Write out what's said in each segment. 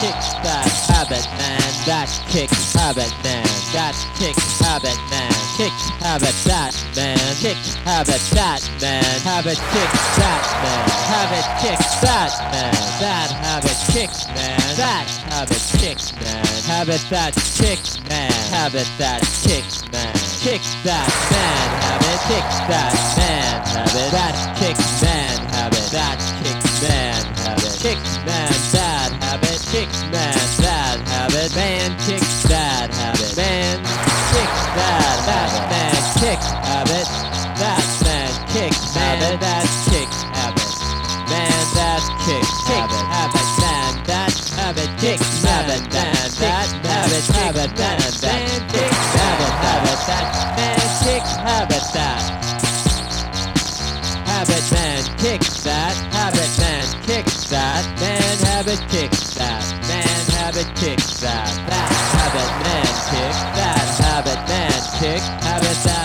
kick that habit, man. That kick habit, man. That kick habit, man. Kick habit, that man. Kick habit, that man. Habit kick that man. Habit kick that man. That habit kick man. That habit kick man. Habit that kick man. Habit that kick man. Kick that man. Habit kick that man. Habit that kick man. Habit that kick man. Habit kick man. that. Habit man kick that. Habit man kick that. Man habit kick that. Man habit kick that. That habit man kick that. Habit man kick habit that.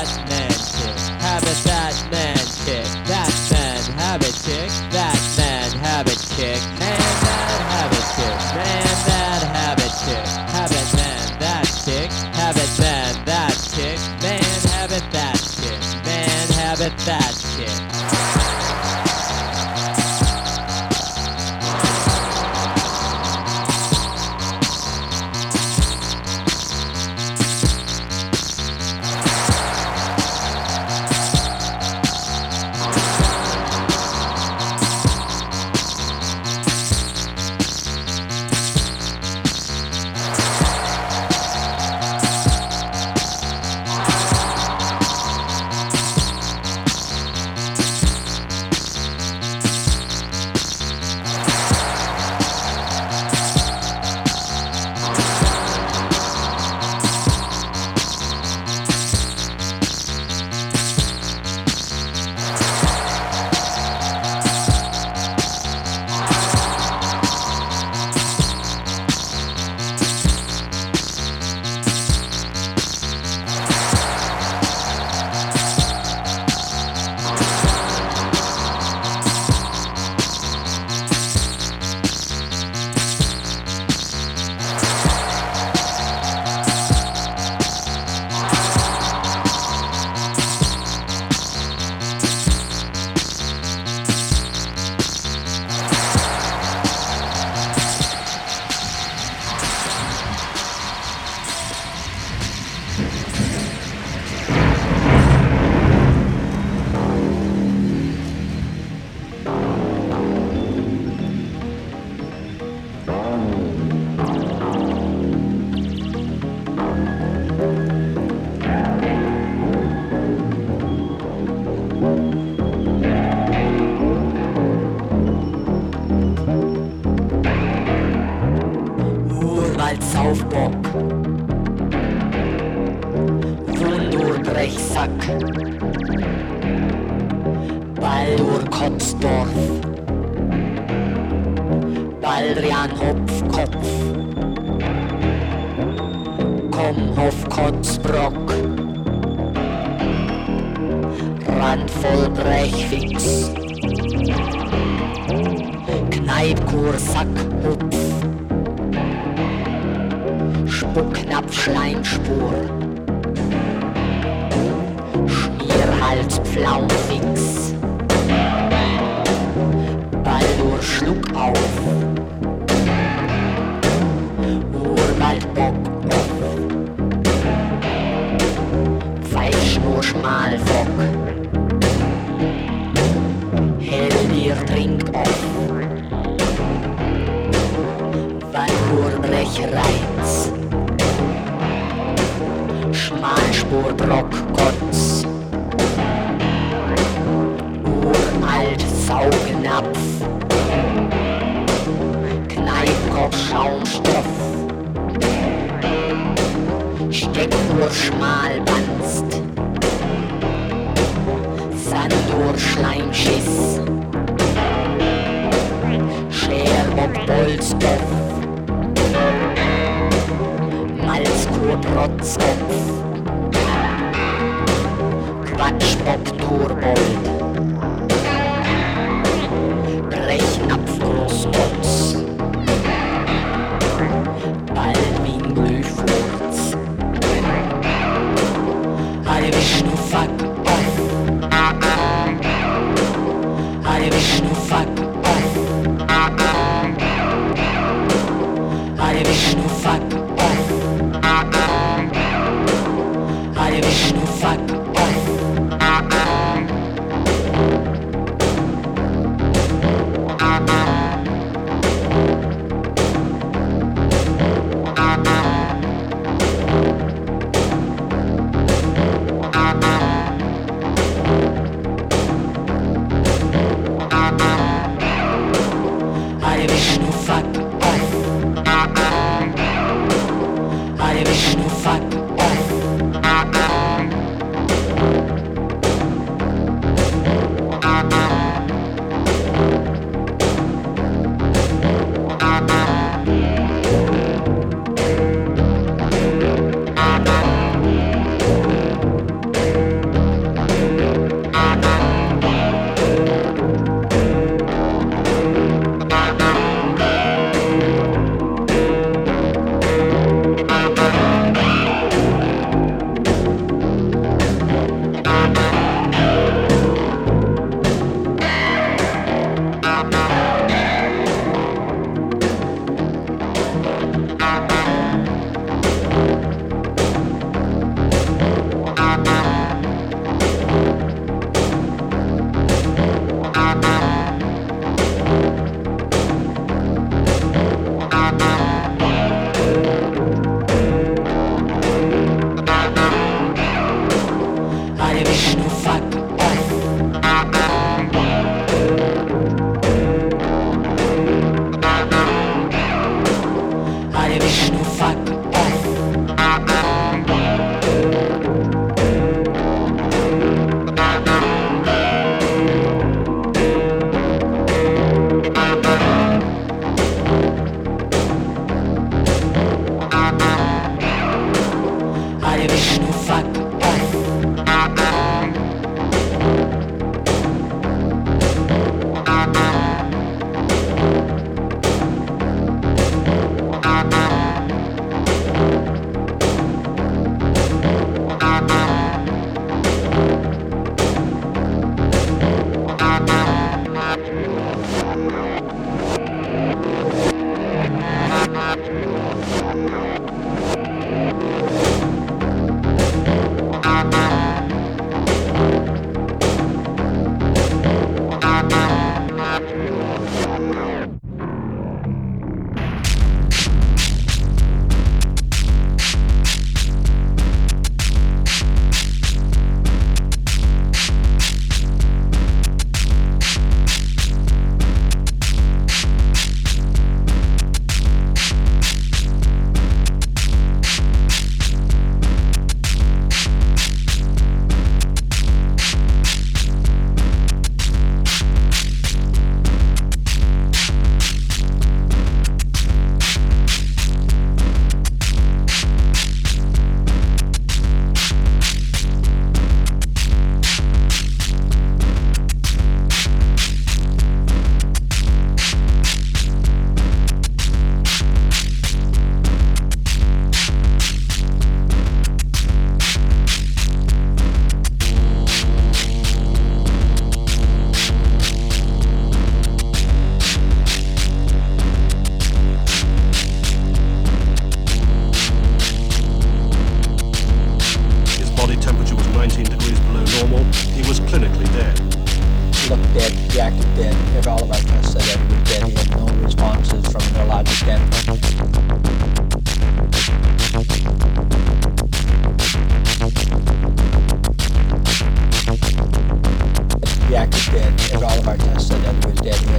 Dead.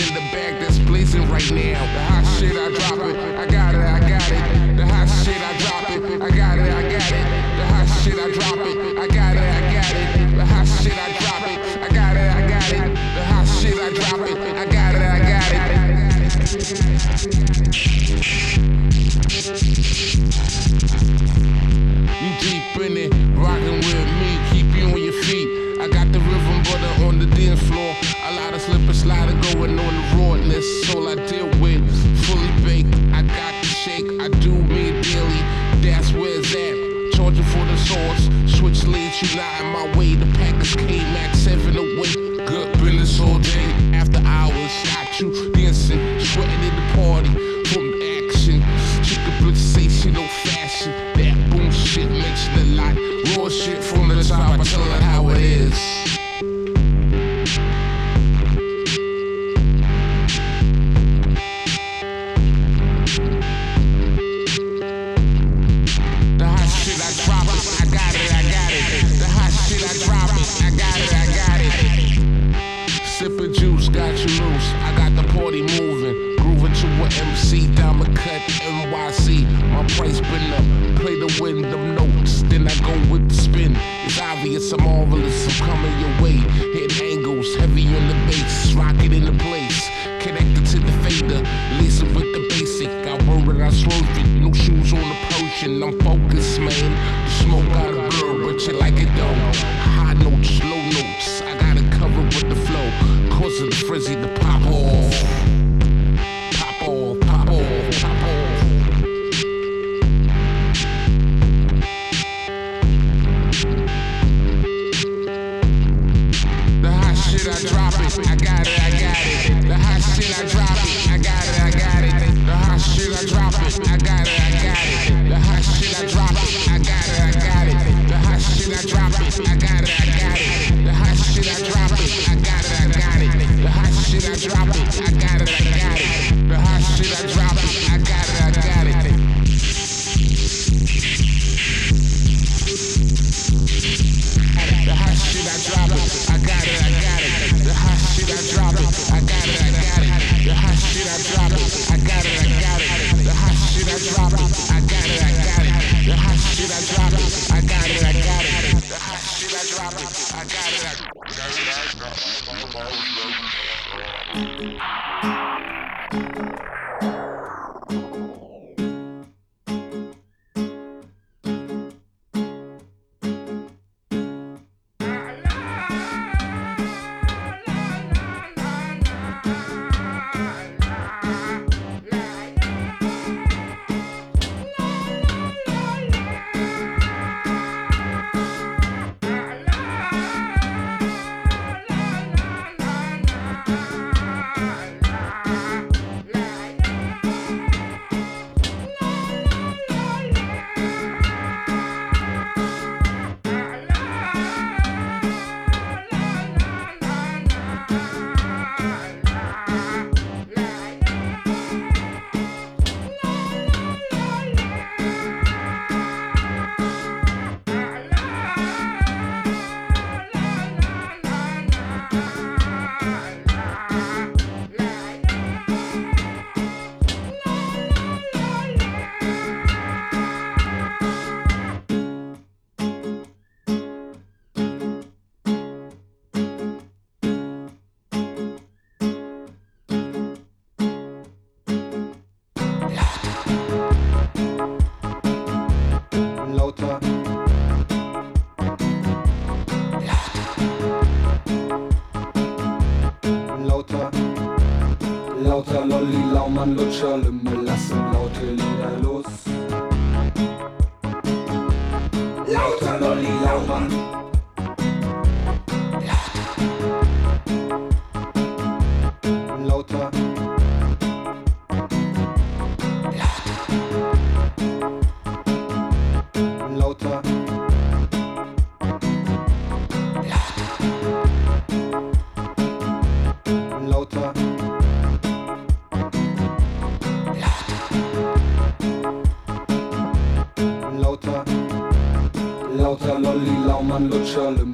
in the bag that's blazing right now. The hot shit I Laumann, Lutscher, Laumann,